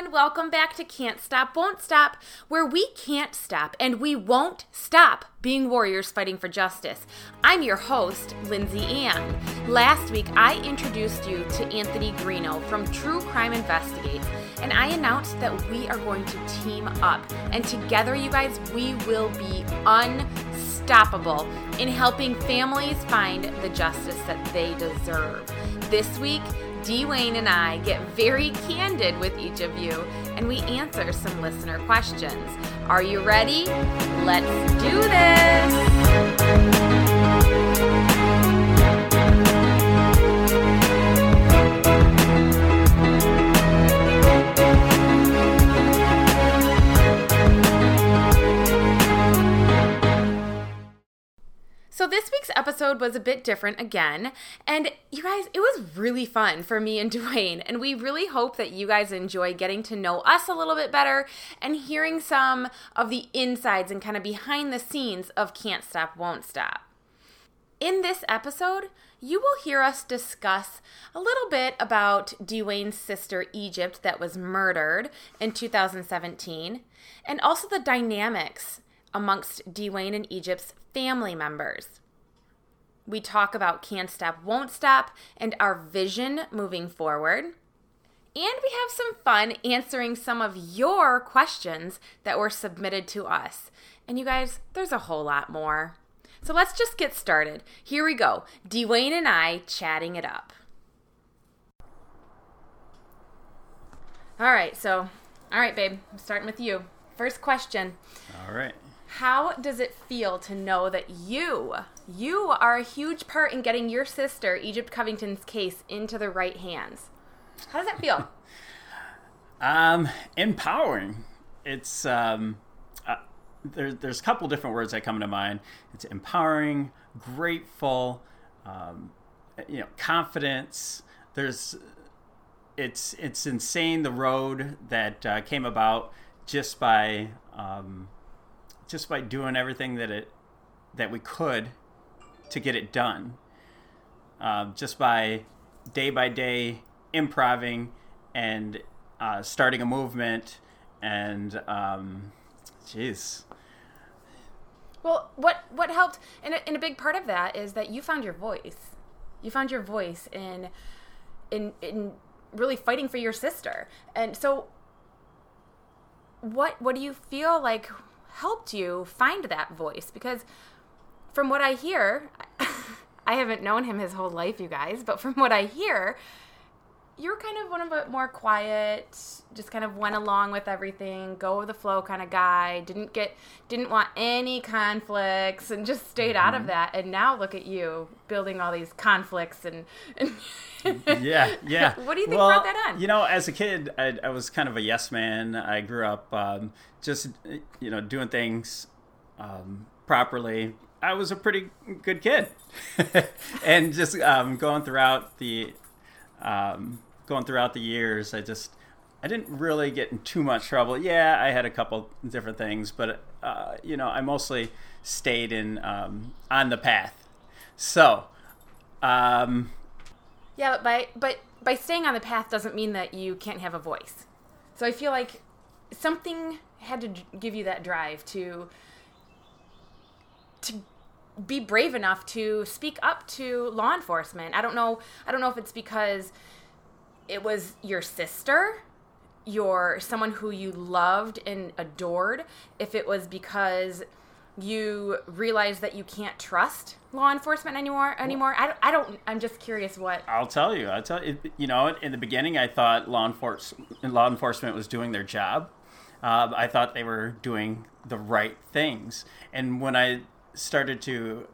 everyone. Welcome back to Can't Stop, Won't Stop, where we can't stop and we won't stop being warriors fighting for justice. I'm your host, Lindsay Ann. Last week, I introduced you to Anthony Greeno from True Crime Investigates, and I announced that we are going to team up. And together, you guys, we will be unstoppable in helping families find the justice that they deserve. This week, Dwayne and I get very candid with each of you and we answer some listener questions. Are you ready? Let's do this! So, this week's episode was a bit different again. And you guys, it was really fun for me and Dwayne. And we really hope that you guys enjoy getting to know us a little bit better and hearing some of the insides and kind of behind the scenes of Can't Stop, Won't Stop. In this episode, you will hear us discuss a little bit about Dwayne's sister Egypt that was murdered in 2017, and also the dynamics amongst Dwayne and Egypt's family members. We talk about Can't Stop, Won't Stop, and our vision moving forward. And we have some fun answering some of your questions that were submitted to us. And you guys, there's a whole lot more. So let's just get started. Here we go Dwayne and I chatting it up. All right, so, all right, babe, I'm starting with you. First question. All right. How does it feel to know that you, you are a huge part in getting your sister, Egypt Covington's case into the right hands? How does that feel? um, empowering. It's um, uh, there, there's a couple different words that come to mind. It's empowering, grateful, um, you know, confidence. There's, it's it's insane the road that uh, came about just by. Um, just by doing everything that it that we could to get it done. Um, just by day by day improving and uh, starting a movement and um, jeez. Well, what what helped, and a, and a big part of that is that you found your voice. You found your voice in in in really fighting for your sister, and so what what do you feel like helped you find that voice because from what I hear, I haven't known him his whole life, you guys, but from what I hear, you're kind of one of a more quiet, just kind of went along with everything, go with the flow kind of guy. Didn't get, didn't want any conflicts, and just stayed mm-hmm. out of mm-hmm. that. And now look at you building all these conflicts and. and yeah, yeah. what do you think well, brought that on? You know, as a kid, I, I was kind of a yes man. I grew up um, just, you know, doing things um, properly. I was a pretty good kid, and just um, going throughout the um, going throughout the years, I just I didn't really get in too much trouble. Yeah, I had a couple different things, but uh, you know, I mostly stayed in um, on the path. So, um, yeah, but by but by staying on the path doesn't mean that you can't have a voice. So I feel like something had to give you that drive to to be brave enough to speak up to law enforcement. I don't know. I don't know if it's because it was your sister, your someone who you loved and adored, if it was because you realized that you can't trust law enforcement anymore anymore? I don't, I don't i'm just curious what i'll tell you i'll tell you you know in the beginning i thought law enforcement law enforcement was doing their job. Uh, i thought they were doing the right things. And when i started to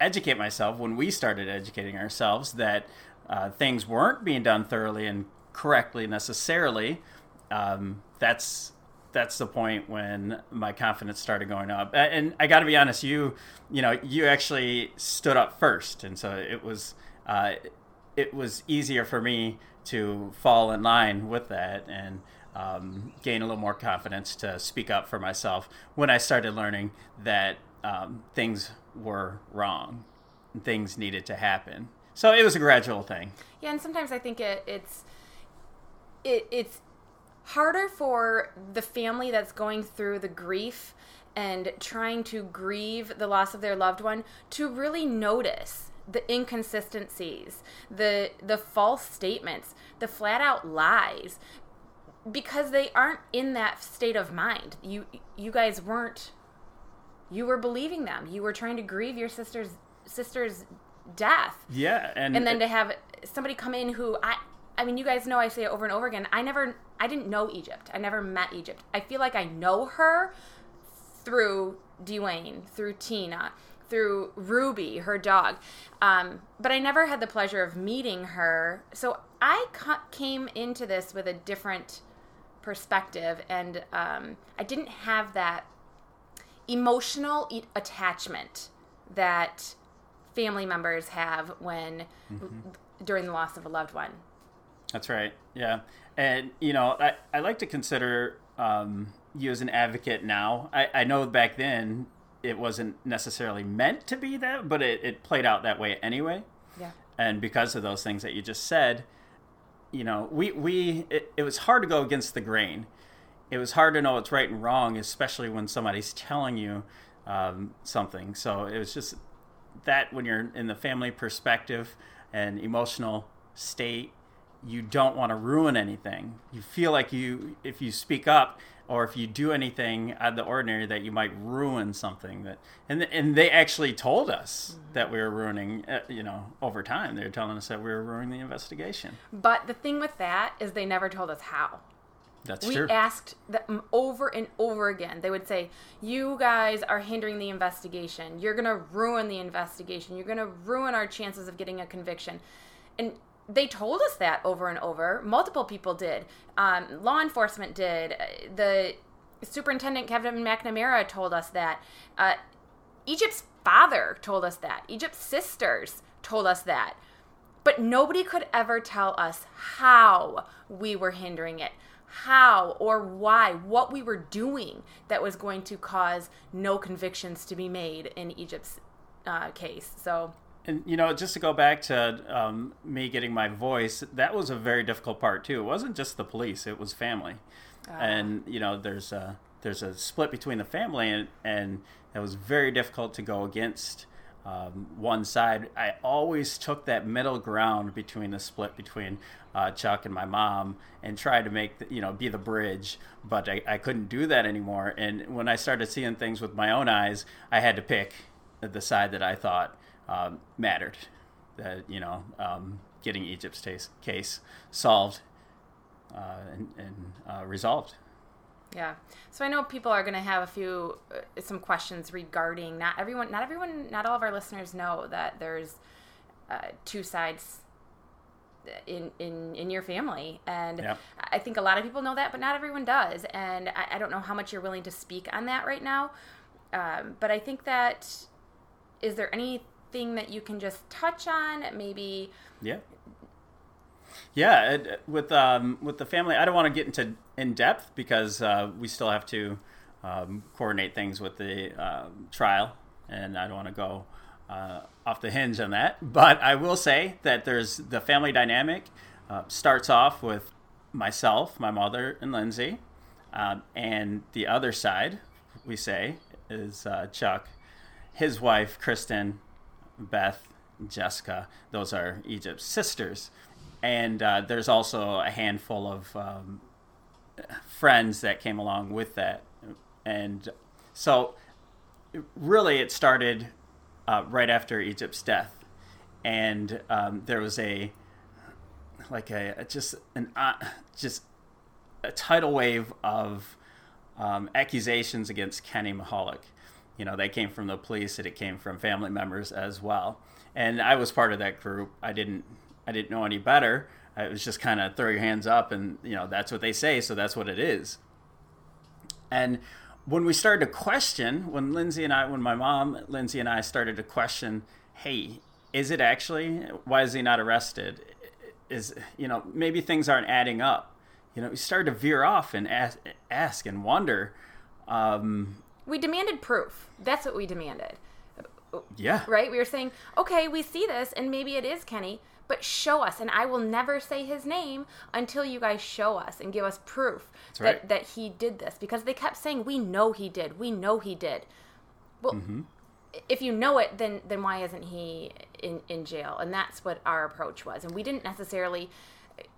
educate myself when we started educating ourselves that uh, things weren't being done thoroughly and correctly necessarily, um, that's that's the point when my confidence started going up. And I got to be honest, you you know you actually stood up first, and so it was uh, it was easier for me to fall in line with that and. Um, gain a little more confidence to speak up for myself when I started learning that um, things were wrong, and things needed to happen. So it was a gradual thing. Yeah, and sometimes I think it, it's it, it's harder for the family that's going through the grief and trying to grieve the loss of their loved one to really notice the inconsistencies, the the false statements, the flat out lies because they aren't in that state of mind. You you guys weren't you were believing them. You were trying to grieve your sister's sister's death. Yeah, and And then to have somebody come in who I I mean you guys know I say it over and over again. I never I didn't know Egypt. I never met Egypt. I feel like I know her through Dwayne, through Tina, through Ruby, her dog. Um, but I never had the pleasure of meeting her. So I ca- came into this with a different perspective, and um, I didn't have that emotional e- attachment that family members have when during the loss of a loved one. That's right. Yeah. And, you know, I, I like to consider um, you as an advocate now. I, I know back then it wasn't necessarily meant to be that, but it, it played out that way anyway. Yeah. And because of those things that you just said, you know, we, we it, it was hard to go against the grain. It was hard to know what's right and wrong, especially when somebody's telling you um, something. So it was just that when you're in the family perspective and emotional state, you don't want to ruin anything. You feel like you, if you speak up or if you do anything out of the ordinary, that you might ruin something. That and and they actually told us that we were ruining. Uh, you know, over time, they were telling us that we were ruining the investigation. But the thing with that is they never told us how. That's we true. asked them over and over again. They would say, "You guys are hindering the investigation. You're going to ruin the investigation. You're going to ruin our chances of getting a conviction." And they told us that over and over. Multiple people did. Um, law enforcement did. Uh, The superintendent Kevin McNamara told us that. Uh, Egypt's father told us that. Egypt's sisters told us that. But nobody could ever tell us how we were hindering it, how or why, what we were doing that was going to cause no convictions to be made in Egypt's uh, case. So, And you know, just to go back to um, me getting my voice, that was a very difficult part too. It wasn't just the police; it was family, and you know, there's a there's a split between the family, and and it was very difficult to go against um, one side. I always took that middle ground between the split between uh, Chuck and my mom, and tried to make the, you know be the bridge. But I, I couldn't do that anymore. And when I started seeing things with my own eyes, I had to pick the side that I thought um, mattered. That you know, um, getting Egypt's case, solved uh, and, and uh, resolved. Yeah. So I know people are going to have a few uh, some questions regarding not everyone not everyone not all of our listeners know that there's uh, two sides in in in your family and Yep. i think a lot of people know that but not everyone does and i, I don't know how much you're willing to speak on that right now um, but i think that is there anything that you can just touch on maybe Yeah. Yeah, it, with um, with the family, I don't want to get into in depth because uh, we still have to um, coordinate things with the um, trial, and I don't want to go uh, off the hinge on that. But I will say that there's the family dynamic uh, starts off with myself, my mother, and Lindsay, um, and the other side, we say, is uh, Chuck, his wife, Kristen, Beth, Jessica. Those are Egypt's sisters. And uh, there's also a handful of um, friends that came along with that. And so, really, it started uh, right after Egypt's death. And um, there was a, like a, just an, uh, just a tidal wave of um, accusations against Kenny Mahalik. You know, they came from the police and it came from family members as well. And I was part of that group. I didn't, I didn't know any better. It was just kind of throw your hands up and, you know, that's what they say, so that's what it is. And when we started to question, when Lindsay and I, when my mom, Lindsay and I started to question, hey, is it actually? Why is he not arrested? Is, you know, maybe things aren't adding up. You know, we started to veer off and ask, ask and wonder. Um, we demanded proof that's what we demanded yeah. right we were saying okay we see this and maybe it is kenny but show us. And I will never say his name until you guys show us and give us proof that, right. that he did this. Because they kept saying, we know he did. We know he did. Well, Mm-hmm. if you know it, then then why isn't he in, in jail? And that's what our approach was. And we didn't necessarily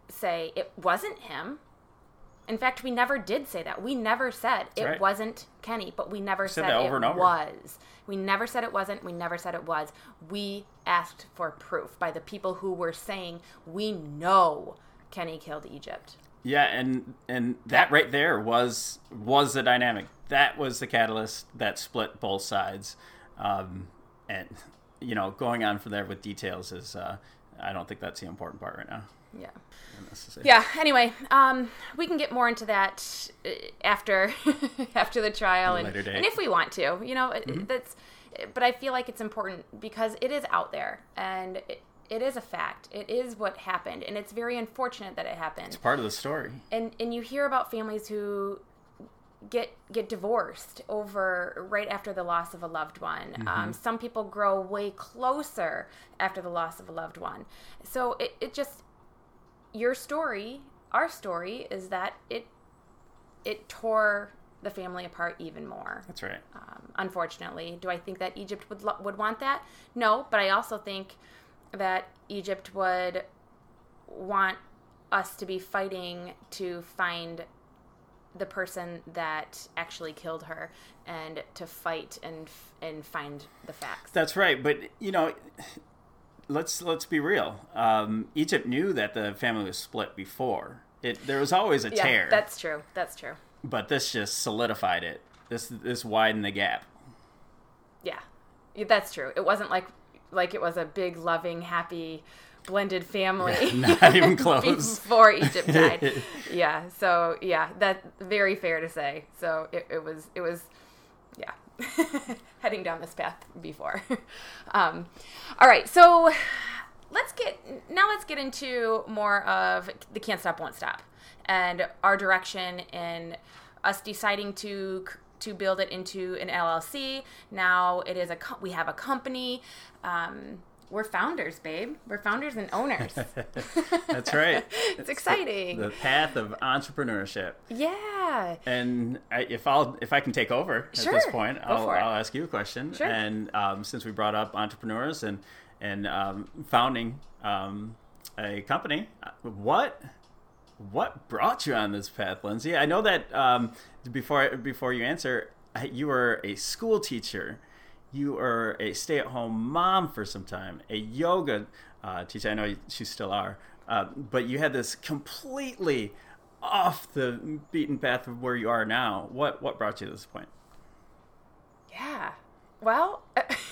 say it wasn't him. In fact, we never did say that. We never said it right. wasn't Kenny, but we never said said, that it and over. was. We never said it wasn't. We never said it was. We asked for proof by the people who were saying, we know Kenny killed Egypt. Yeah, and and that right there was was the dynamic. That was the catalyst that split both sides. Um, and you know, going on from there with details is uh, I don't think that's the important part right now. Yeah. Necessarily. Yeah. Anyway, um, we can get more into that uh, after after the trial, and, later and if we want to, you know, it- that's. But I feel like it's important because it is out there, and it, it is a fact. It is what happened, and it's very unfortunate that it happened. It's part of the story. And and you hear about families who get get divorced over right after the loss of a loved one. Um, some people grow way closer after the loss of a loved one. So it, it just your story, our story is that it it tore the family apart even more. That's right. Um, unfortunately, do I think that Egypt would lo- would want that? No, but I also think that Egypt would want us to be fighting to find the person that actually killed her and to fight and f- and find the facts. That's right. But you know, let's let's be real. Um, Egypt knew that the family was split before. It there was always a yeah, tear, that's true. That's true. but this just solidified it. This this widened the gap. Yeah, Yeah, that's true. It wasn't like like it was a big, loving, happy, blended family. Not even close. before Egypt died. yeah. So yeah, that's very fair to say. So it, it was it was yeah heading down this path before. um, all right. So let's get now let's get into more of the can't stop won't stop and our direction in us deciding to to build it into an LLC. Now it is a we have a company. Um, we're founders, babe. We're founders and owners. That's right. it's exciting. The path of entrepreneurship. yeah. And I, if I'll if I can take over at this point, I'll. I'll ask you a question. Sure. And um, since we brought up entrepreneurs and and um, founding um, a company, what what brought you on this path, Lindsay? I know that um, before before you answer, you were a school teacher. You were a stay-at-home mom for some time, a yoga uh, teacher. I know you, you still are, uh, but you had this completely off the beaten path of where you are now. What what brought you to this point? Yeah. Well,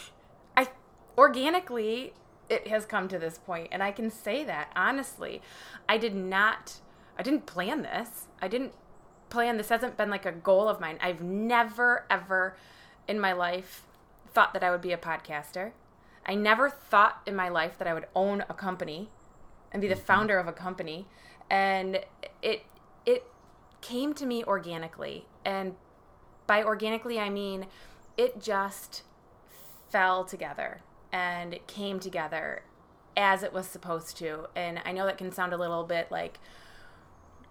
I organically it has come to this point and I can say that honestly. I did not I didn't plan this. I didn't plan this hasn't been like a goal of mine. I've never ever in my life thought that I would be a podcaster. I never thought in my life that I would own a company and be the mm-hmm. founder of a company. And it it came to me organically. And by organically I mean it just fell together and it came together as it was supposed to. And I know that can sound a little bit like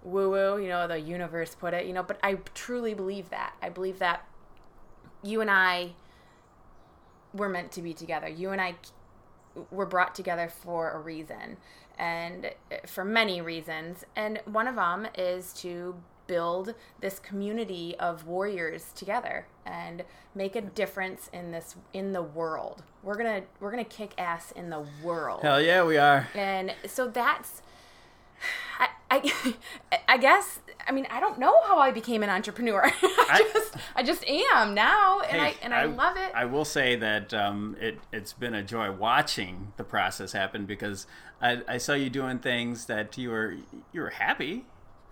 woo woo you know the universe put it you know but I truly believe that. I believe that you and I were meant to be together. You and I were brought together for a reason and eh, for many reasons. And one of them is to build this community of warriors together and make a difference in this in the world. We're gonna we're gonna kick ass in the world. Hell yeah, we are. and so that's I, I, I guess I mean I don't know how I became an entrepreneur. I, I- just I just am now, and I and I, love it. I will say that um, it it's been a joy watching the process happen because I, I saw you doing things that you were you were happy,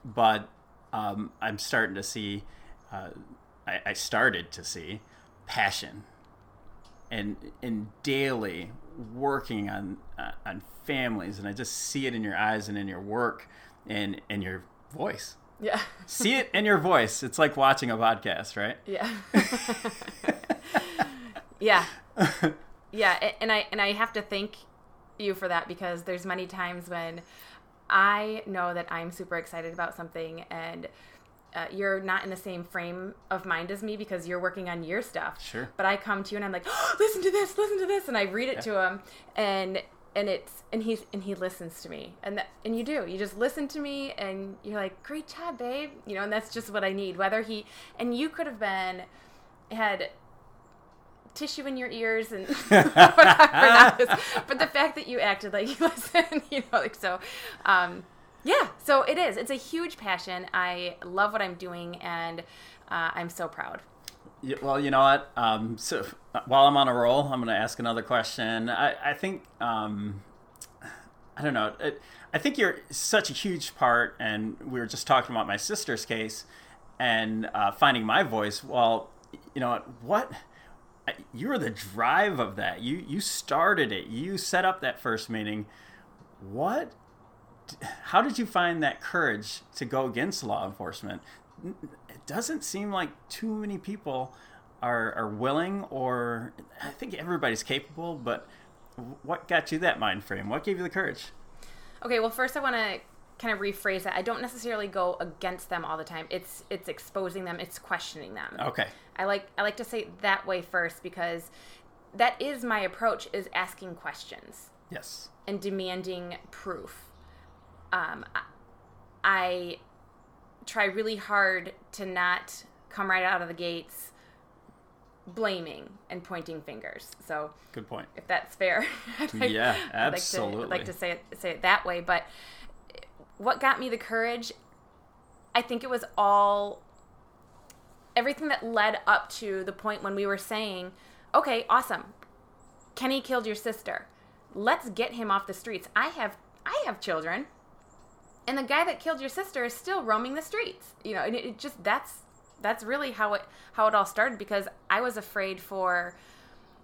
but um, I'm starting to see. Uh, I, I started to see passion, and and daily working on uh, on families, and I just see it in your eyes and in your work and in your voice. Yeah, See it in your voice. It's like watching a podcast, right? yeah, yeah, yeah. And I and I have to thank you for that because there's many times when I know that I'm super excited about something and uh, you're not in the same frame of mind as me because you're working on your stuff. Sure. But I come to you and I'm like, oh, listen to this, listen to this, and I read it yeah. to him, and and it's and he's and he listens to me, and that and you do, you just listen to me, and you're like, great job, babe, you know, and that's just what I need. Whether he and you could have been had tissue in your ears and whatever, but the fact that you acted like you listen, you know, like so. Um, yeah, so it is. It's a huge passion. I love what I'm doing, and uh, I'm so proud. Well, you know what? Um, so while I'm on a roll, I'm going to ask another question. I, I think um, I don't know. It, I think you're such a huge part, and we were just talking about my sister's case and uh, finding my voice. Well, you know what? You were the drive of that. You you started it. You set up that first meeting. What how did you find that courage to go against law enforcement? Doesn't seem like too many people are, are willing, or I think everybody's capable, but what got you that mind frame? What gave you the courage? Okay, well, first I want to kind of rephrase that. I don't necessarily go against them all the time. It's it's exposing them, it's questioning them. Okay. I like I like to say that way first because that is my approach is asking questions. Yes. And demanding proof um, I try really hard to not come right out of the gates blaming and pointing fingers. So good point. If that's fair, like, yeah, absolutely. I'd like, to, I'd like to say it say it that way. But what got me the courage? I think it was all everything that led up to the point when we were saying, "Okay, awesome, Kenny killed your sister. Let's get him off the streets." I have I have children and the guy that killed your sister is still roaming the streets you know and it, it, just that's that's really how it how it all started because i was afraid for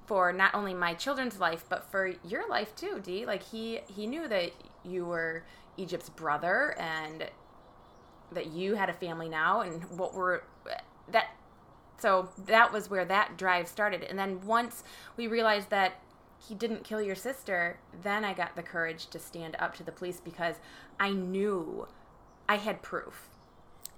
for not only my children's life but for your life too d. Like he he knew that you were egypt's brother and that you had a family now and what were that so that was where that drive started. And then once we realized that he didn't kill your sister, then I got the courage to stand up to the police because I knew I had proof.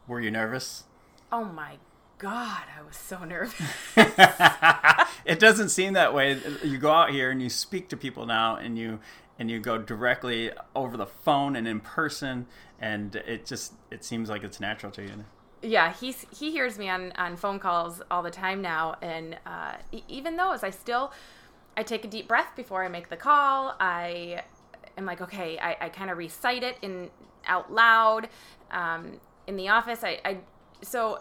Were you nervous? Oh my God, I was so nervous. it doesn't seem that way. You go out here and you speak to people now and you and you go directly over the phone and in person and it just it seems like it's natural to you. Yeah, he's he hears me on on phone calls all the time now and uh, even those I still I take a deep breath before I make the call. I am like, okay, I, I kind of recite it in out loud. Um, in the office, I, I so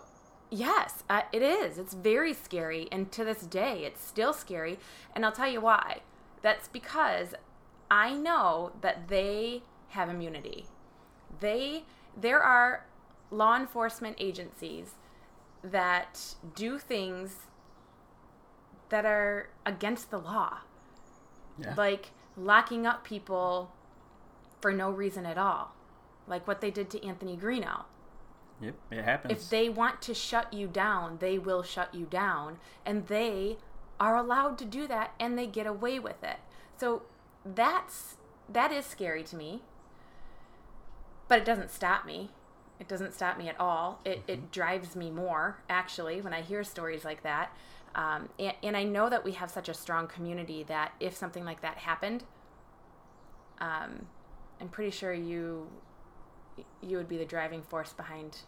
yes, uh, it is. It's very scary, and to this day, it's still scary. And I'll tell you why. That's because I know that they have immunity. They there are law enforcement agencies that do things that are against the law. Yeah. Like locking up people for no reason at all. Like what they did to Anthony Greeno. Yep, it happens. If they want to shut you down, they will shut you down. And they are allowed to do that and they get away with it. So that's that is scary to me. But it doesn't stop me. It doesn't stop me at all. It, mm-hmm. it drives me more, actually, when I hear stories like that. Um, and, and, I know that we have such a strong community that if something like that happened, um, I'm pretty sure you you would be the driving force behind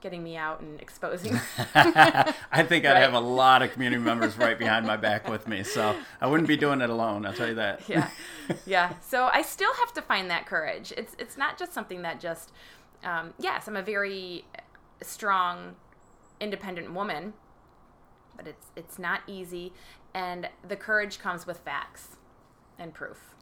getting me out and exposing. I think I'd right? have a lot of community members right behind my back with me, so I wouldn't be doing it alone. I'll tell you that. yeah, yeah. So I still have to find that courage. It's it's not just something that just. Um, yes, I'm a very strong, independent woman but it's it's not easy. And the courage comes with facts and proof.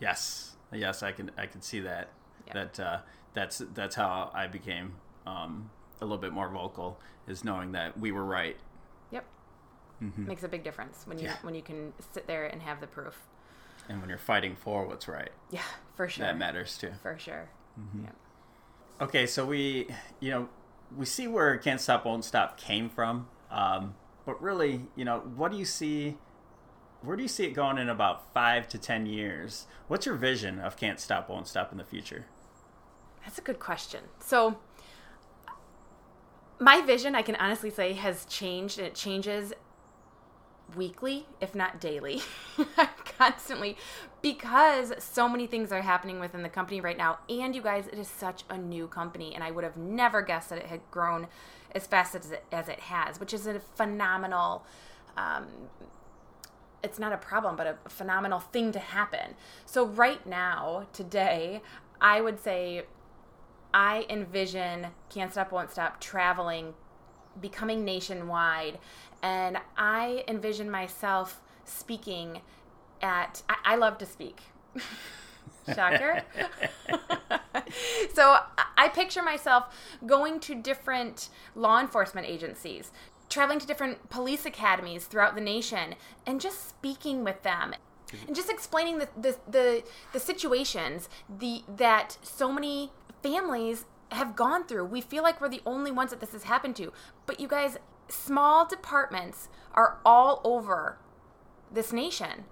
Yes. Yes i can i can see that. Yep. that uh, that's that's how i became um, a little bit more vocal is knowing that we were right. Yep. Mm-hmm. makes a big difference when you yeah. when you can sit there and have the proof. And when you're fighting for what's right. Yeah for sure. That matters too. For sure. Mm-hmm. yep. okay so we you know we see where can't stop won't stop came from. Um, but really, you know, what do you see where do you see it going in about five to ten years? What's your vision of Can't Stop, Won't Stop in the future? That's a good question. So, my vision, I can honestly say, has changed and it changes weekly, if not daily. Constantly because so many things are happening within the company right now. And you guys, it is such a new company, and I would have never guessed that it had grown as fast as it, as it has, which is a phenomenal. Um, it's not a problem, but a phenomenal thing to happen. So right now, today, I would say I envision Can't Stop, Won't Stop traveling, becoming nationwide, and I envision myself speaking at, I, I love to speak. Shocker. so I picture myself going to different law enforcement agencies, traveling to different police academies throughout the nation, and just speaking with them and just explaining the the, the, the situations the that so many families have gone through. We feel like we're the only ones that this has happened to. But you guys, small departments are all over this nation.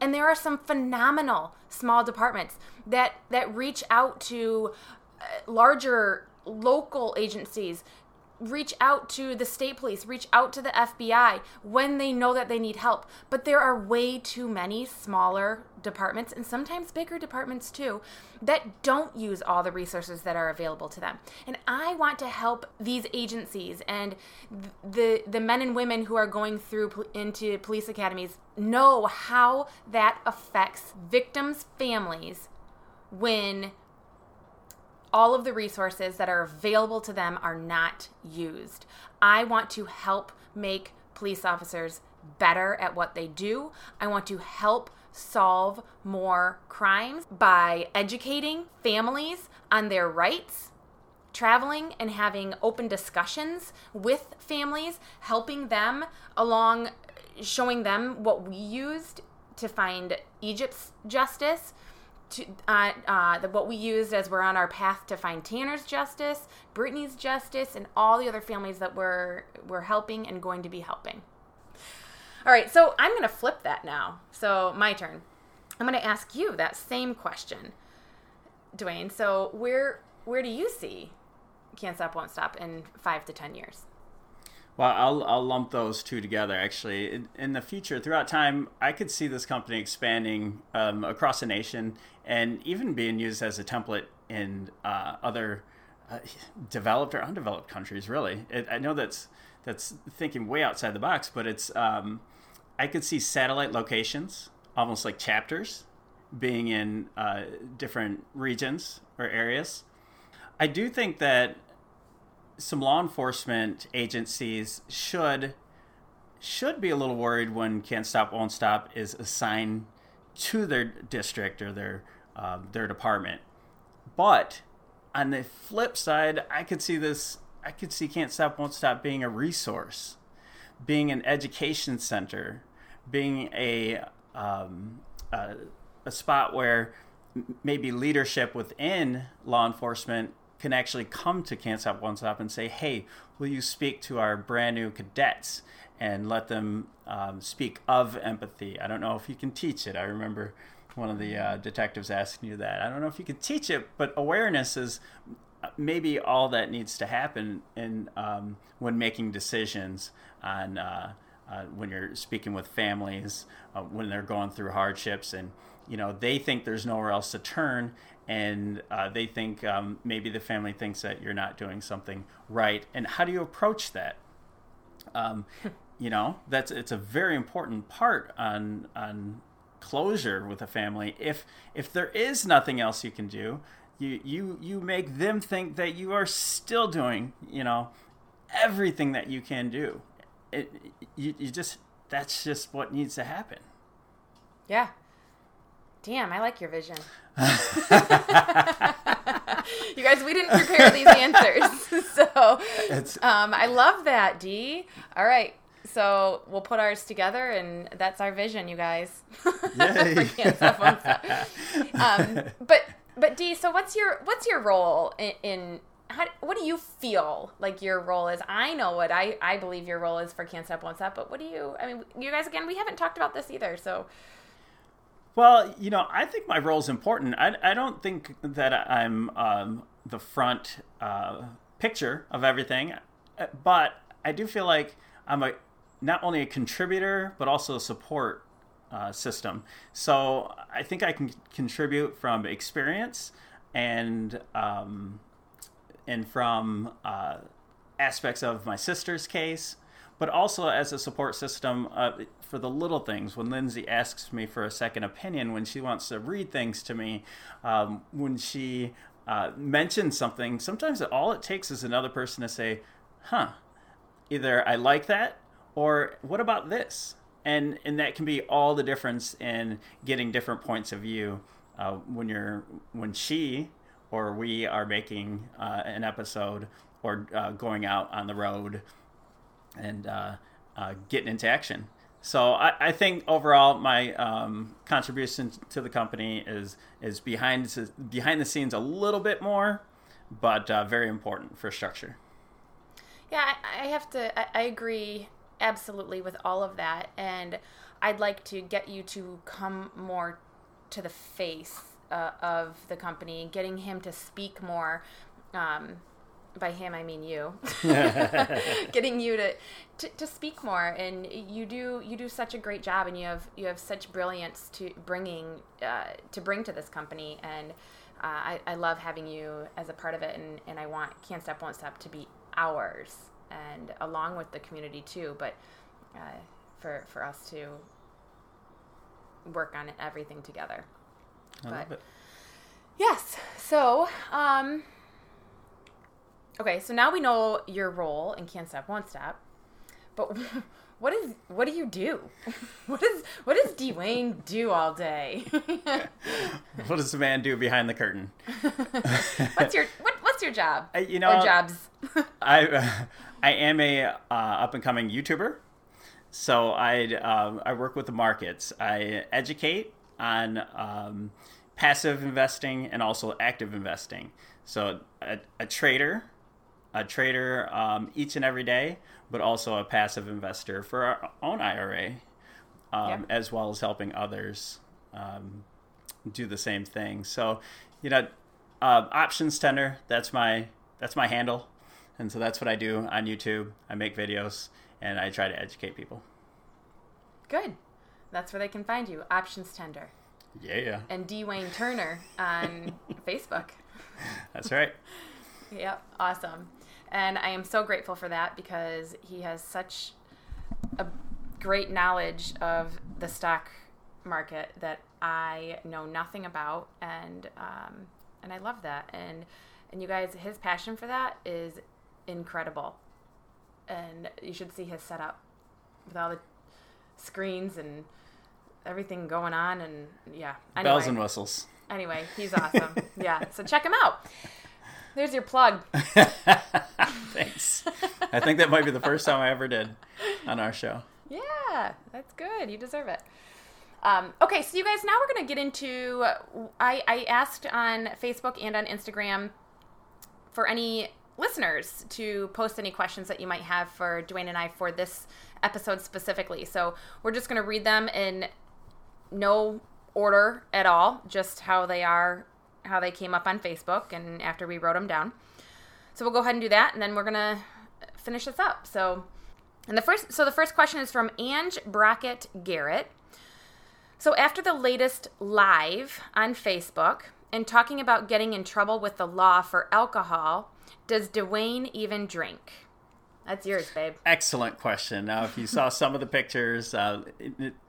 And there are some phenomenal small departments that that reach out to uh, larger local agencies reach out to the state police, reach out to the FBI when they know that they need help. But there are way too many smaller departments and sometimes bigger departments too that don't use all the resources that are available to them. And I want to help these agencies and the the men and women who are going through into police academies know how that affects victims' families when all of the resources that are available to them are not used. I want to help make police officers better at what they do. I want to help solve more crimes by educating families on their rights, traveling and having open discussions with families, helping them along, showing them what we used to find Egypt's justice to uh, uh, the, what we used as we're on our path to find Tanner's justice, Brittany's justice, and all the other families that we're we're helping and going to be helping. All right, so I'm going to flip that now. So my turn. I'm going to ask you that same question, Dwayne. So where where do you see Can't Stop Won't Stop in five to ten years? Well, I'll, I'll lump those two together. Actually, in, in the future, throughout time, I could see this company expanding um, across the nation and even being used as a template in uh, other uh, developed or undeveloped countries. Really, it, I know that's that's thinking way outside the box, but it's um, I could see satellite locations, almost like chapters, being in uh, different regions or areas. I do think that some law enforcement agencies should should be a little worried when Can't Stop Won't Stop is assigned to their district or their um, their department. But on the flip side, I could see this. I could see Can't Stop Won't Stop being a resource, being an education center, being a um, a, a spot where maybe leadership within law enforcement can actually come to Can't Stop Won't Stop and say, hey, will you speak to our brand new cadets and let them um, speak of empathy? I don't know if you can teach it. I remember one of the uh, detectives asking you that. I don't know if you can teach it, but awareness is maybe all that needs to happen in um, when making decisions on uh, uh, when you're speaking with families uh, when they're going through hardships and you know they think there's nowhere else to turn and uh, they think um, maybe the family thinks that you're not doing something right. And how do you approach that? Um, you know that's it's a very important part on on closure with a family. If if there is nothing else you can do you you you make them think that you are still doing you know everything that you can do. It, you, you just that's just what needs to happen. Yeah. Damn, I like your vision. you guys, we didn't prepare these answers. so um, I love that, D. All right. So we'll put ours together, and that's our vision, you guys. Yay. um, but but D, so what's your what's your role in, in how, what do you feel like your role is? I know what I, I believe your role is for Can't Stop, Won't Stop, but what do you, I mean, you guys, again, we haven't talked about this either, so. Well, you know, I think my role is important. I, I don't think that I'm um, the front uh, picture of everything, uh, but I do feel like I'm a not only a contributor but also a support uh, system. So I think I can contribute from experience and um, and from uh, aspects of my sister's case, but also as a support system uh, for the little things. When Lindsay asks me for a second opinion, when she wants to read things to me, um, when she uh, mentions something, sometimes all it takes is another person to say, "Huh." Either I like that, or what about this? And and that can be all the difference in getting different points of view uh, when you're when she or we are making uh, an episode or uh, going out on the road and uh, uh, getting into action. So I, I think overall my um, contribution to the company is is behind behind the scenes a little bit more, but uh, very important for structure. Yeah, I, have to. I, I agree absolutely with all of that, and I'd like to get you to come more to the face uh, of the company, getting him to speak more. Um, by him, I mean you. getting you to, to, to speak more, and you do you do such a great job, and you have you have such brilliance to bringing uh, to bring to this company, and uh, I, I love having you as a part of it, and, and I want Can't Stop Won't Stop to be ours, and along with the community too, but uh, for for us to work on everything together. I But- love it. Yes. So, um, okay. So now we know your role in Can't Stop, Won't Stop. But what is what do you do? What is what does Dwayne do all day? What does the man do behind the curtain? what's your what, what's your job? Uh, you know, or jobs? I I am a uh, up and coming YouTuber, so I um, I work with the markets. I educate on um, passive investing and also active investing. So a, a trader, a trader um, each and every day, but also a passive investor for our own IRA, um, Yeah. as well as helping others um, do the same thing. So, you know, uh, options tender. That's my that's my handle, and so that's what I do on YouTube. I make videos and I try to educate people. Good. That's where they can find you. Options Tender Yeah, and Dwayne Turner on Facebook. that's right. Yep, awesome. And I am so grateful for that because he has such a great knowledge of the stock market that I know nothing about, and um, and I love that. And and you guys, his passion for that is incredible, and you should see his setup with all the screens and everything going on. And yeah, anyway, Bells and whistles. anyway, he's awesome. yeah, so check him out. There's your plug. Thanks. I think that might be the first time I ever did on our show. Yeah, that's good. You deserve it. Um, okay, so you guys, now we're going to get into. I, I asked on Facebook and on Instagram for any listeners to post any questions that you might have for Dwayne and I for this episode specifically. So we're just going to read them in no order at all, just how they are, how they came up on Facebook, and after we wrote them down. So we'll go ahead and do that, and then we're gonna finish this up. So, and the first, so the first question is from Ange Brackett Garrett. So after the latest live on Facebook and talking about getting in trouble with the law for alcohol, does Dwayne even drink? That's yours, babe. Excellent question. Now, if you saw some of the pictures uh,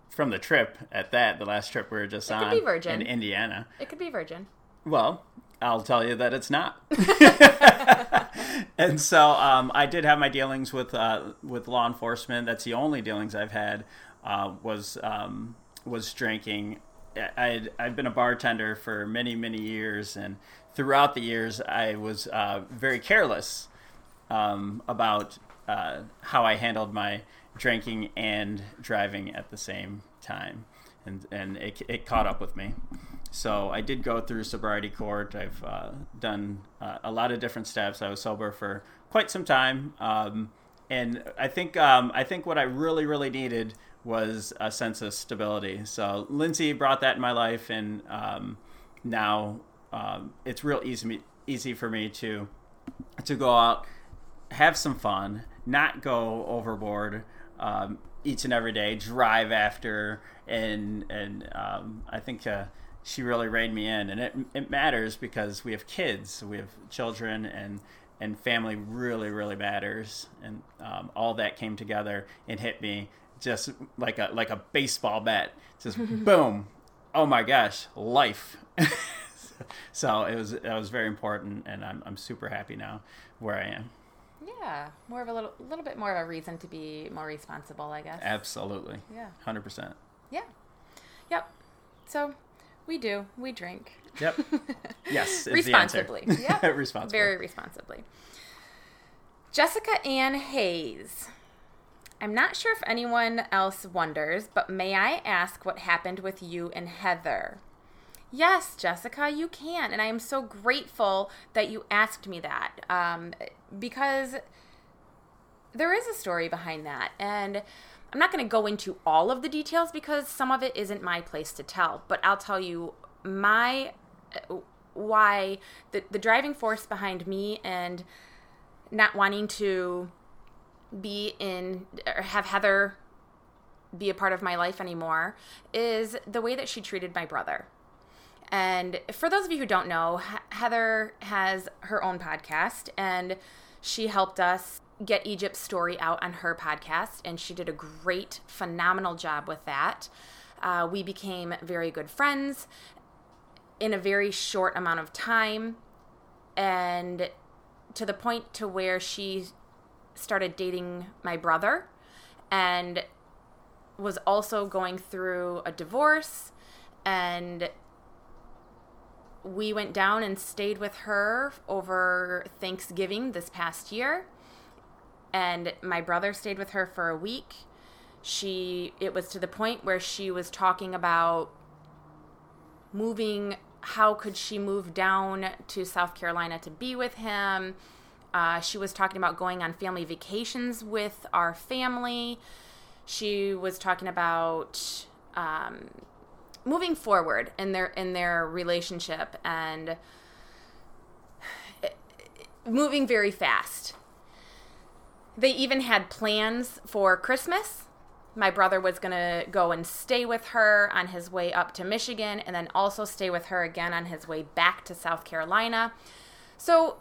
from the trip at that, the last trip we were just It could on be Virgin. in Indiana, It could be virgin. Well, I'll tell you that it's not. and so um, I did have my dealings with uh, with law enforcement. That's the only dealings I've had uh, was um, was drinking. I'd, I'd been a bartender for many many years, and throughout the years I was uh, very careless um, about uh, how I handled my drinking and driving at the same time, and and it, it caught up with me. So I did go through sobriety court. I've uh, done uh, a lot of different steps. I was sober for quite some time, um, and I think um, I think what I really really needed was a sense of stability. So Lindsay brought that in my life, and um, now um, it's real easy easy for me to to go out, have some fun, not go overboard um, each and every day, drive after, and and um, I think. Uh, she really reined me in, and it it matters because we have kids, we have children, and and family really really matters, and um, all that came together and hit me just like a like a baseball bat, just boom. Oh my gosh, life. so it was that was very important, and I'm I'm super happy now where I am. Yeah, more of a little little bit more of a reason to be more responsible, I guess. Absolutely. Yeah. Hundred percent. Yeah. Yep. So we do. We drink. Yep. Yes. responsibly. Yeah. responsibly. Very responsibly. Jessica Ann Hayes. I'm not sure if anyone else wonders, but may I ask what happened with you and Heather? Yes, Jessica, you can. And I am so grateful that you asked me that um, because there is a story behind that. And I'm not going to go into all of the details because some of it isn't my place to tell, but I'll tell you my uh, why the, the driving force behind me and not wanting to be in or have Heather be a part of my life anymore is the way that she treated my brother. And for those of you who don't know, Heather has her own podcast and she helped us get Egypt's story out on her podcast, and she did a great, phenomenal job with that. Uh, we became very good friends in a very short amount of time, and to the point to where she started dating my brother and was also going through a divorce and we went down and stayed with her over Thanksgiving this past year and my brother stayed with her for a week. She it was to the point where she was talking about moving how could she move down to South Carolina to be with him? Uh, she was talking about going on family vacations with our family. She was talking about um, moving forward in their in their relationship and moving very fast they even had plans for Christmas. My brother was going to go and stay with her on his way up to Michigan and then also stay with her again on his way back to South Carolina. So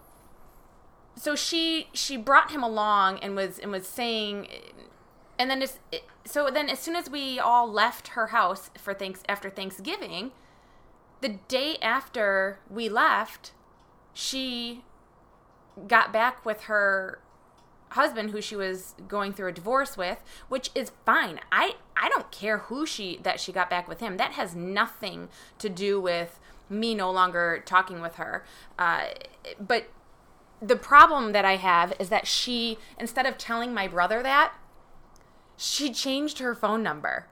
so she she brought him along and was and was saying and then so then as soon as we all left her house for thanks after Thanksgiving, the day after we left, she got back with her husband who she was going through a divorce with, which is fine. I I don't care who she that she got back with him. That has nothing to do with me no longer talking with her. Uh, but the problem that I have is that she instead of telling my brother that, she changed her phone number.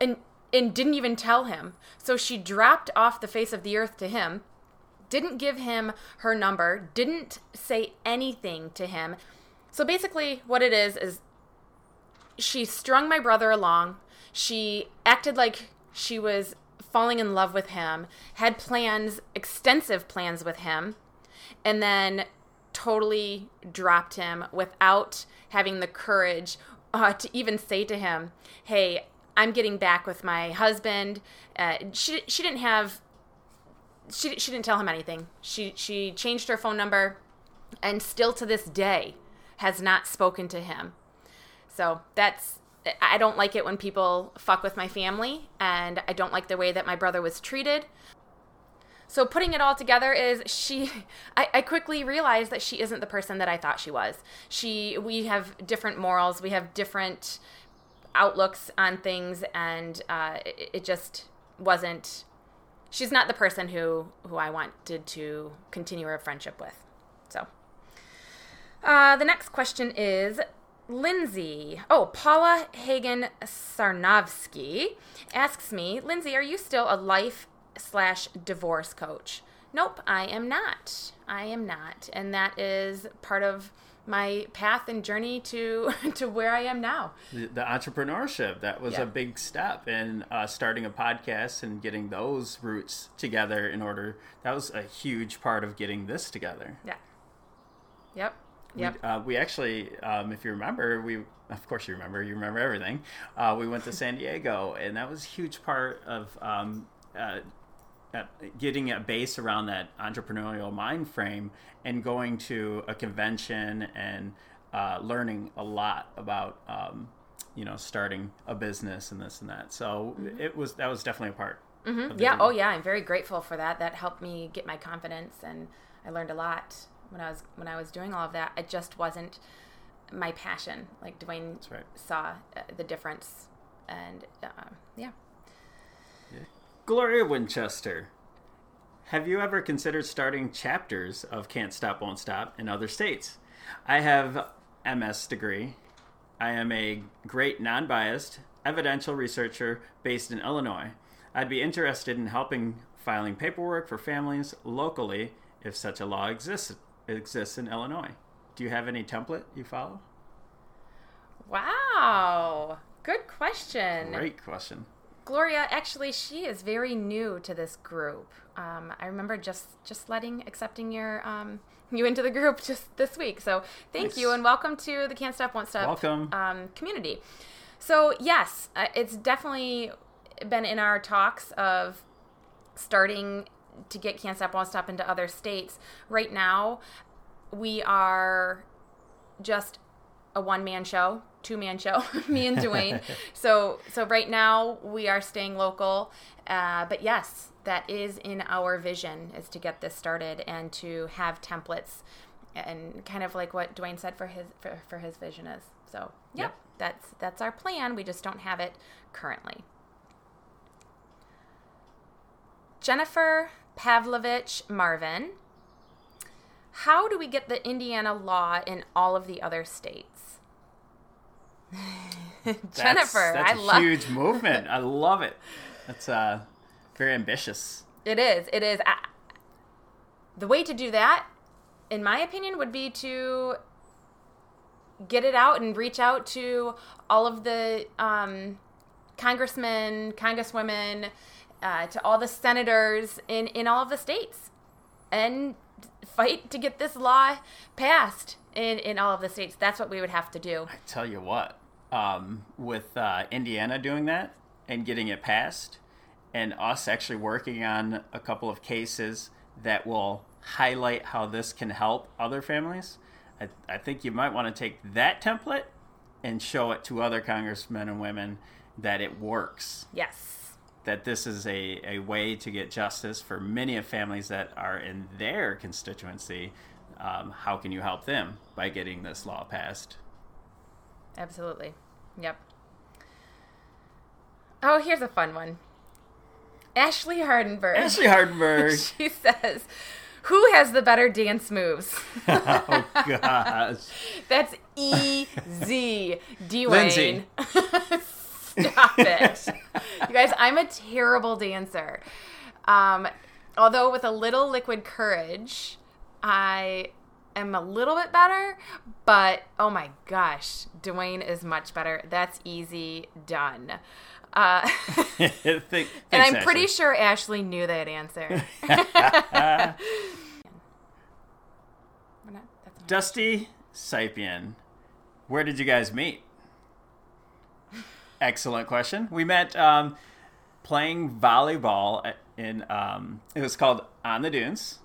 And and didn't even tell him. So she dropped off the face of the earth to him didn't give him her number, didn't say anything to him. So basically, what it is is she strung my brother along. She acted like she was falling in love with him, had plans, extensive plans with him, and then totally dropped him without having the courage uh, to even say to him, "Hey, I'm getting back with my husband." Uh, she she didn't have she she didn't tell him anything. She she changed her phone number, and still to this day has not spoken to him. So that's I don't like it when people fuck with my family, and I don't like the way that my brother was treated. So putting it all together is she I, I, quickly realized that she isn't the person that I thought she was. She we have different morals, we have different outlooks on things, and uh, it, it just wasn't she's not the person who who I wanted to continue a friendship with. So, uh, the next question is Lindsay. Oh, Paula Hagen Sarnovsky asks me, Lindsay, are you still a life slash divorce coach. Nope, I am not. I am not. And that is part of my path and journey to to where I am now. The, the entrepreneurship that was Yeah. a big step in uh, starting a podcast and getting those roots together. In order, that was a huge part of getting this together. Yeah. Yep. Yep. We, uh, we actually, um, if you remember, we of course you remember, you remember everything. Uh, we went to San Diego, and that was a huge part of um, getting a base around that entrepreneurial mind frame and going to a convention and uh, learning a lot about um, you know starting a business and this and that. So it was that was definitely a part. Mm-hmm. yeah. Oh, yeah. I'm very grateful for that. That helped me get my confidence, and I learned a lot when I was when I was doing all of that. It just wasn't my passion. Like Dwayne right. saw uh, the difference, and uh, yeah. Gloria Winchester, have you ever considered starting chapters of Can't Stop Won't Stop in other states? I have MS degree. I am a great non-biased evidential researcher based in Illinois. I'd be interested in helping filing paperwork for families locally if such a law exists exists in Illinois. Do you have any template you follow? Wow. Good question. Great question. Gloria, actually, she is very new to this group. Um, I remember just just letting accepting your um, you into the group just this week. So thank Nice. you and welcome to the Can't Stop Won't Stop Welcome. um, community. So yes, uh, it's definitely been in our talks of starting to get Can't Stop Won't Stop into other states. Right now, we are just a one man show, two man show, me and Dwayne. so so right now we are staying local, uh, but yes, that is in our vision is to get this started and to have templates and kind of like what Dwayne said for his for, for his vision is. So yep, Yep. that's that's our plan. We just don't have it currently. Jennifer Pavlovich Marvin. How do we get the Indiana law in all of the other states? Jennifer, that's I a love huge movement. I love it. That's uh, very ambitious. it. Is it is I, the way to do that, in my opinion, would be to get it out and reach out to all of the um, congressmen, congresswomen, uh, to all the senators in in all of the states, and fight to get this law passed in in all of the states. That's what we would have to do. I tell you what, um, with uh, Indiana doing that and getting it passed, and us actually working on a couple of cases that will highlight how this can help other families, I, I think you might want to take that template and show it to other congressmen and women that it works. Yes. That this is a, a way to get justice for many of families that are in their constituency. Um, how can you help them by getting this law passed? Absolutely. Yep. Oh, here's a fun one. Ashley Hardenberg. Ashley Hardenberg. she says, "Who has the better dance moves?" oh gosh. That's easy, Dwayne. Stop it, you guys. I'm a terrible dancer. Um, although with a little liquid courage, I am a little bit better. But oh my gosh, Dwayne is much better. That's easy done. Uh, Think- and I'm thanks, pretty sure Ashley knew that answer. We're not- that's not- Dusty Saipian, where did you guys meet? Excellent question. We met um, playing volleyball in, um, it was called On the Dunes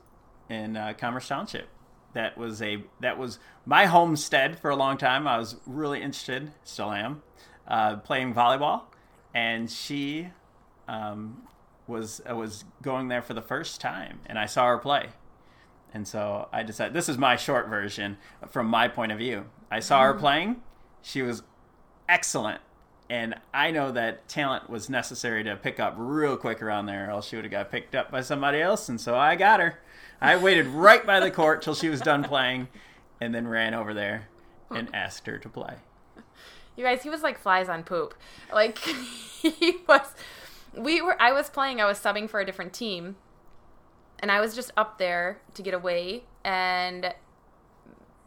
in uh, Commerce Township. That was a that was my homestead for a long time. I was really interested, still am, uh, playing volleyball, and she um, was uh, was going there for the first time, and I saw her play. And so I decided this is my short version from my point of view. I saw her playing. She was excellent. And I know that talent was necessary to pick up real quick around there, or else she would have got picked up by somebody else. And so I got her. I waited right by the court till she was done playing and then ran over there and asked her to play. You guys, he was like flies on poop. Like he was we were I was playing, I was subbing for a different team. And I was just up there to get away and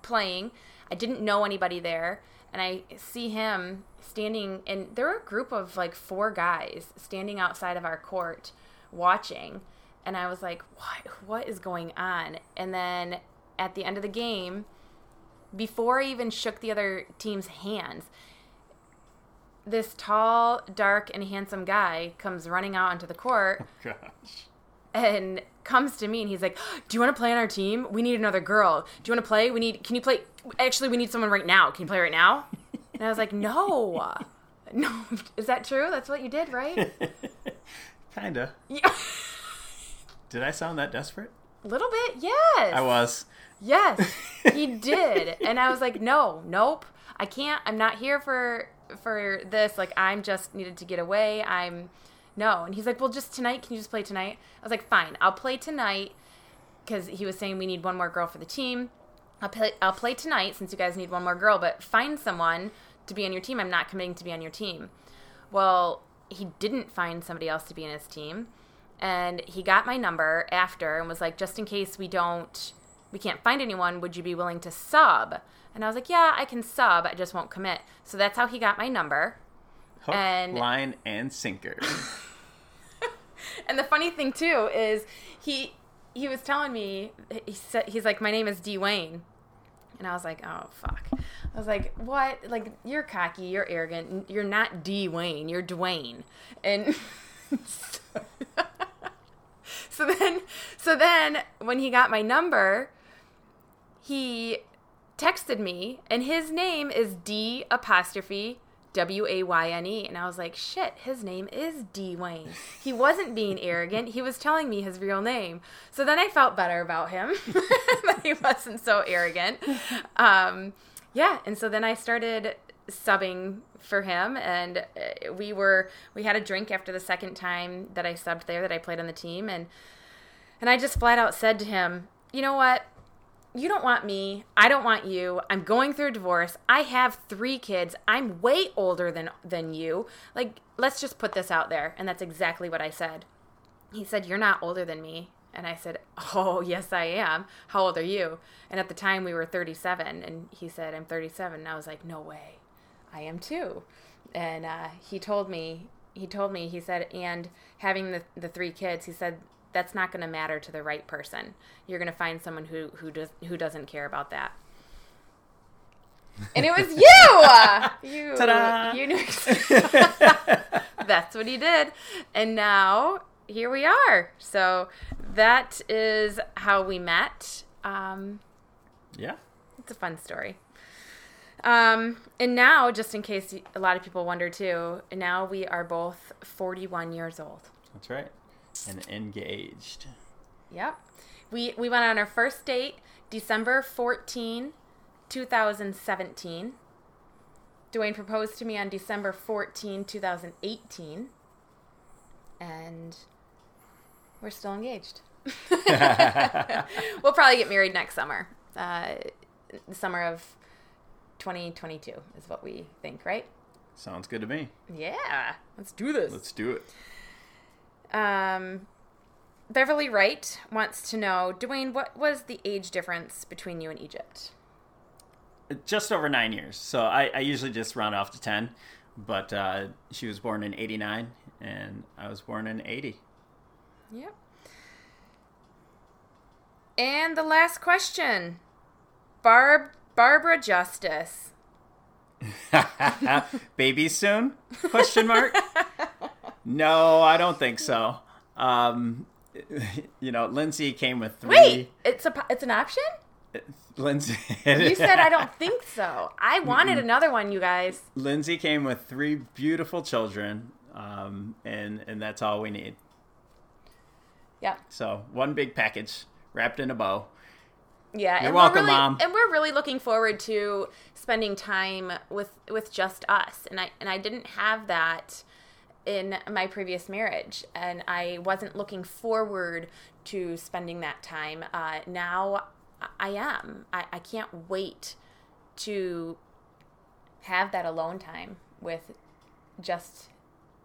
playing. I didn't know anybody there, and I see him standing and there were a group of like four guys standing outside of our court watching. And I was like, "What what is going on?" And then at the end of the game, before I even shook the other team's hands, this tall, dark, and handsome guy comes running out onto the court Gosh. and comes to me and he's like, "Do you want to play on our team? We need another girl. Do you want to play? We need. Can you play? Actually, we need someone right now. Can you play right now?" And I was like, "No, no. Is that true? That's what you did, right?" Kinda. Yeah, Did I sound that desperate? a little bit. Yes. I was. Yes, he did. And I was like, "No, nope. I can't. I'm not here for for this. Like, I'm just needed to get away. I'm no." And he's like, "Well, just tonight. Can you just play tonight?" I was like, "Fine. I'll play tonight." Because he was saying we need one more girl for the team. I'll play. I'll play tonight since you guys need one more girl. But find someone to be on your team. I'm not committing to be on your team. Well, he didn't find somebody else to be in his team, and he got my number after and was like, "Just in case we don't." we can't find anyone. Would you be willing to sub? And I was like, yeah, I can sub. I just won't commit. So that's how he got my number. Hook, And- line, and sinker. And the funny thing too is he he was telling me he said he's like my name is Dwayne. And I was like, oh fuck. I was like, what? Like you're cocky, you're arrogant. You're not Dwayne, you're Dwayne. And so then so then when he got my number, he texted me and his name is D apostrophe W A Y N E. And I was like, shit, his name is D Wayne. He wasn't being arrogant. He was telling me his real name. So then I felt better about him that he wasn't so arrogant. Um, yeah. And so then I started subbing for him and uh, we were we had a drink after the second time that I subbed there that I played on the team and and I just flat out said to him, "You know what? you don't want me. I don't want you. I'm going through a divorce. I have three kids. I'm way older than than you. Like, let's just put this out there. And that's exactly what I said. He said, You're not older than me. And I said, Oh, yes, I am. How old are you? And at the time, we were 37. And he said, I'm 37. And I was like, No way. I am too. And uh, he told me, he told me, he said, and having the, the three kids, he said, that's not going to matter to the right person. You're going to find someone who who does who doesn't care about that. And it was you. You Ta-da! you knew. That's what he did. And now here we are. So that is how we met. Um, yeah. it's a fun story. Um, and now, just in case a lot of people wonder too, now we are both 41 years old. That's right. And engaged. Yep. We we went on our first date December 14, 2017. Dwayne proposed to me on December 14, 2018. And we're still engaged. we'll probably get married next summer. Uh, summer of 2022 is what we think, right? Sounds good to me. Yeah. Let's do this. Let's do it. Um, Beverly Wright wants to know, Dwayne, what was the age difference between you and Egypt? Just over nine years. So I, I usually just round off to 10. But uh, she was born in 89, and I was born in 80. Yep. And the last question, Barb Barbara Justice. Baby soon? Question mark. no, I don't think so. Um, you know, Lindsay came with three. Wait, it's a it's an option. Lindsay. You said I don't think so. I wanted another one, you guys. Lindsay came with three beautiful children, um, and and that's all we need. Yeah. So one big package wrapped in a bow. Yeah, You're and welcome, we're really, Mom. And we're really looking forward to spending time with with just us. And I and I didn't have that in my previous marriage, and I wasn't looking forward to spending that time. Uh, now I am. I, I can't wait to have that alone time with just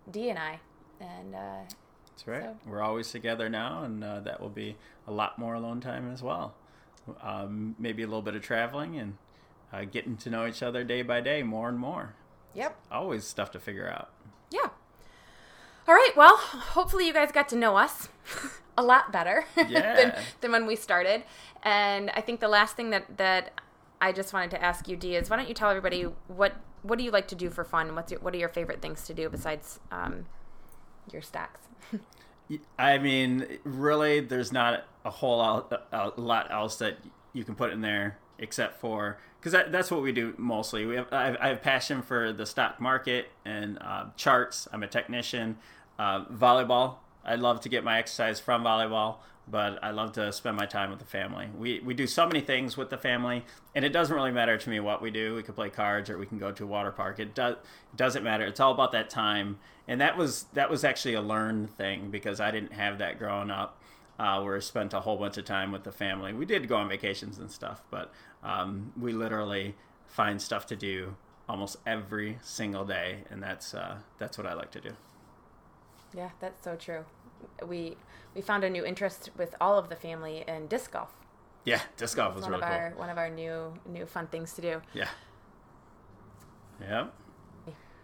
D and I. And uh, That's right. So- We're always together now, and uh, that will be a lot more alone time as well. Um, maybe a little bit of traveling and uh, getting to know each other day by day more and more. yep. Always stuff to figure out. Yeah. All right. Well, hopefully you guys got to know us a lot better than, than when we started. And I think the last thing that that I just wanted to ask you, Dee, is why don't you tell everybody what what do you like to do for fun? What's your, what are your favorite things to do besides um, your stacks? I mean, really, there's not a whole lot, a lot else that you can put in there except for because that, that's what we do mostly. We have I, have I have passion for the stock market and uh, charts. I'm a technician. Uh, volleyball. I love to get my exercise from volleyball, but I love to spend my time with the family. We we do so many things with the family, and it doesn't really matter to me what we do. We could play cards or we can go to a water park. It does doesn't matter. It's all about that time, and that was that was actually a learned thing because I didn't have that growing up. Uh, where I spent a whole bunch of time with the family. We did go on vacations and stuff, but um, we literally find stuff to do almost every single day, and that's uh, that's what I like to do. Yeah, that's so true. We we found a new interest with all of the family in disc golf. Yeah, disc golf was one really of our cool. one of our new new fun things to do. Yeah. Yep.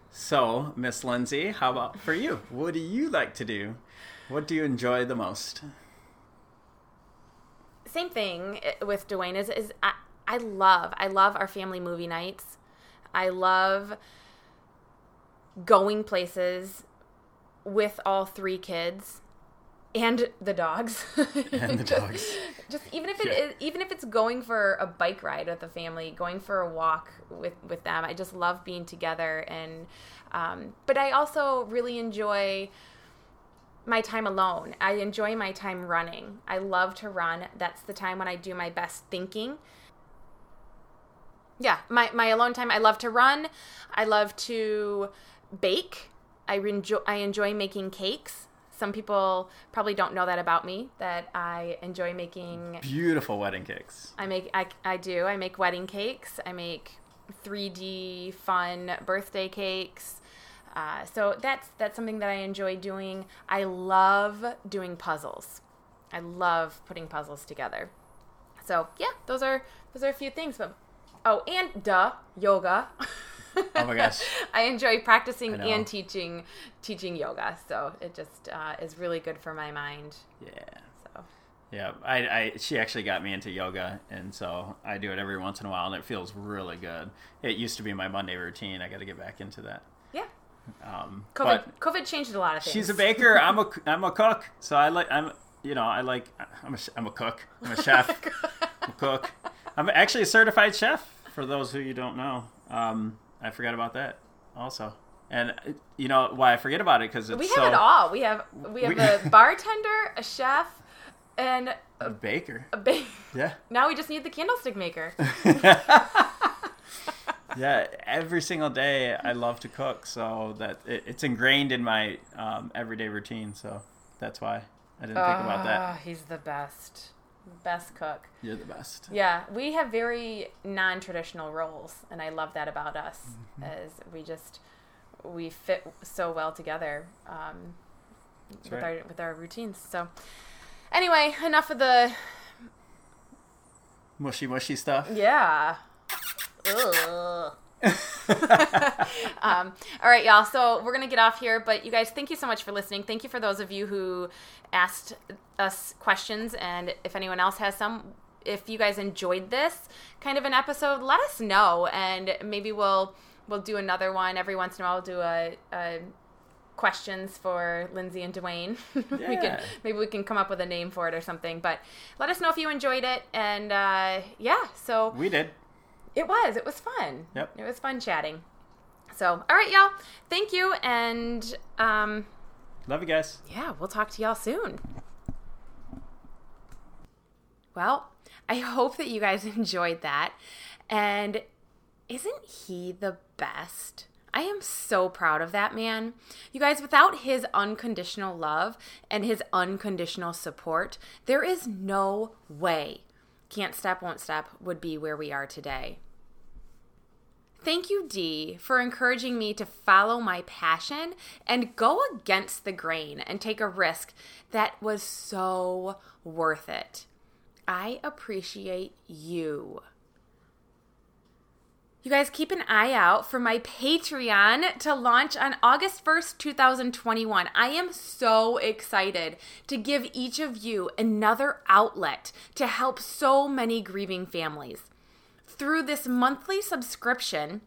So, Miss Lindsay, how about for you? What do you like to do? What do you enjoy the most? same thing eh, with Dwayne is is I, I love I love our family movie nights. I love going places with all three kids and the dogs. And the Just- dogs. Just even if it Yeah. is, even if it's going for a bike ride with the family, going for a walk with with them. I just love being together and um, but I also really enjoy my time alone. I enjoy my time running. I love to run. That's the time when I do my best thinking. Yeah, my, my alone time. I love to run. I love to bake. I enjoy I enjoy making cakes. Some people probably don't know that about me. That I enjoy making. Beautiful wedding cakes. I make I, I do. I make wedding cakes. I make 3D fun birthday cakes. Uh, so that's that's something that I enjoy doing. I love doing puzzles. I love putting puzzles together. So yeah, those are those are a few things. But oh, and duh, yoga. Oh my gosh. I enjoy practicing I and teaching teaching yoga. So it just uh, is really good for my mind. Yeah. So Yeah, I, I she actually got me into yoga, and so I do it every once in a while, and it feels really good. It used to be my Monday routine. I got to get back into that. yeah, Um, COVID but COVID changed a lot of things. she's a baker. I'm a I'm a cook, so I like I'm you know I like I'm a I'm a cook. I'm a chef. I'm a cook. I'm actually a certified chef. For those who you don't know, um, I forgot about that also. And uh, you know why I forget about it because We have so it all. We have we have We- a bartender, a chef, and a baker. a ba- Yeah. Now we just need the candlestick maker. yeah every single day i love to cook so that it, it's ingrained in my um, everyday routine so that's why i didn't think about Ah, that He's the best, best cook. you're the best Yeah, we have very non-traditional roles, and I love that about us. Mm-hmm. As we just we fit so well together um, with right. our with our routines. So anyway, enough of the mushy mushy stuff yeah. Ugh. um, all right, y'all. So we're gonna get off here, but you guys, thank you so much for listening. Thank you for those of you who asked us questions, and if anyone else has some, if you guys enjoyed this kind of an episode, let us know, and maybe we'll we'll do another one every once in a while. We'll do a. a questions for Lindsay and Dwayne. we can Yeah. maybe we can come up with a name for it or something. But let us know if you enjoyed it. And uh, yeah, so we did it was. It was fun. Yep. It was fun chatting. So, all right, y'all. Thank you. And um, love you guys yeah, we'll talk to y'all soon. Well, I hope that you guys enjoyed that. And isn't he the best? I am so proud of that man. You guys, without his unconditional love and his unconditional support, there is no way Can't Stop, Won't Stop would be where we are today. Thank you, Dee, for encouraging me to follow my passion and go against the grain and take a risk that was so worth it. I appreciate you. You guys keep an eye out for my Patreon to launch on August 1st, 2021. I am so excited to give each of you another outlet to help so many grieving families. Through this monthly subscription,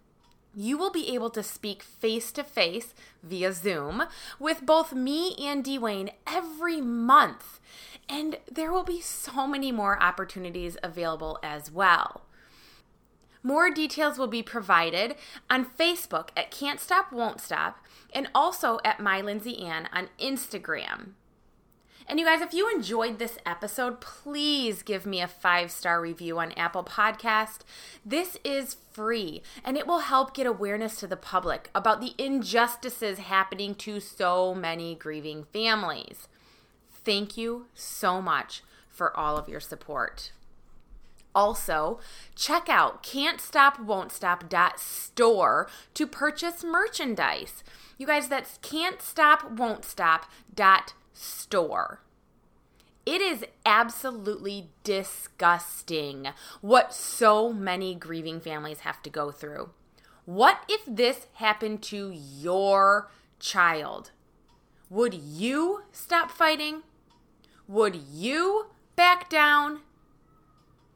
you will be able to speak face to face via Zoom with both me and Dwayne every month. And there will be so many more opportunities available as well. More details will be provided on Facebook at Can't Stop Won't Stop and also at My Lindsay Ann on Instagram. And you guys, if you enjoyed this episode, please give me a five star review on Apple Podcast. This is free and it will help get awareness to the public about the injustices happening to so many grieving families. Thank you so much for all of your support. Also, check out can't stop won't stop store to purchase merchandise. You guys, that's can't stop won't stop store. It is absolutely disgusting what so many grieving families have to go through. What if this happened to your child? Would you stop fighting? Would you back down?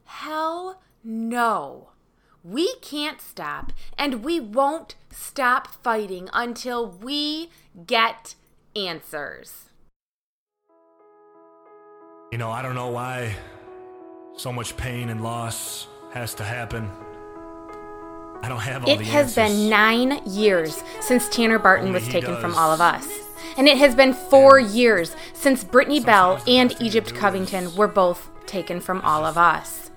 Hell no. We can't stop, and we won't stop fighting until we get answers. You know, I don't know why so much pain and loss has to happen. I don't have all it has answers. been nine years since Tanner Barton Only was taken from all of us. And it has been four years since Brittany Bell Sometimes and best thing to Egypt Covington is were both taken from all of us.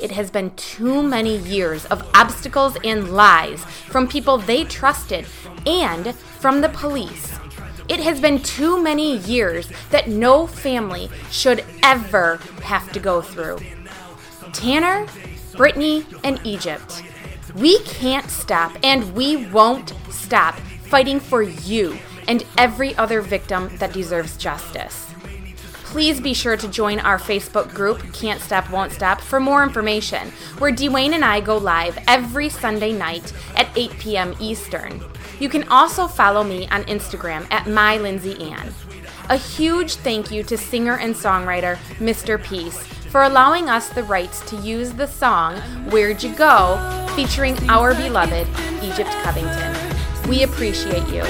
It has been too many years of obstacles and lies from people they trusted and from the police. It has been too many years that no family should ever have to go through. Tanner, Brittany, and Egypt. We can't stop and we won't stop fighting for you and every other victim that deserves justice. Please be sure to join our Facebook group, Can't Stop, Won't Stop, for more information, where Dwayne and I go live every Sunday night at 8 p.m. Eastern. You can also follow me on Instagram at MyLindsayAnn. A huge thank you to singer and songwriter Mr. Peace for allowing us the rights to use the song Where'd You Go featuring our beloved Egypt Covington. We appreciate you.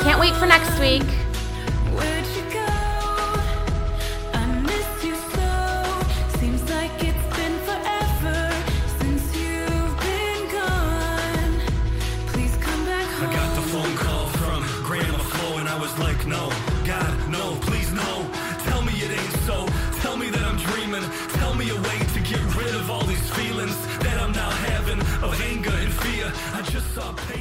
Can't wait for next week. Rid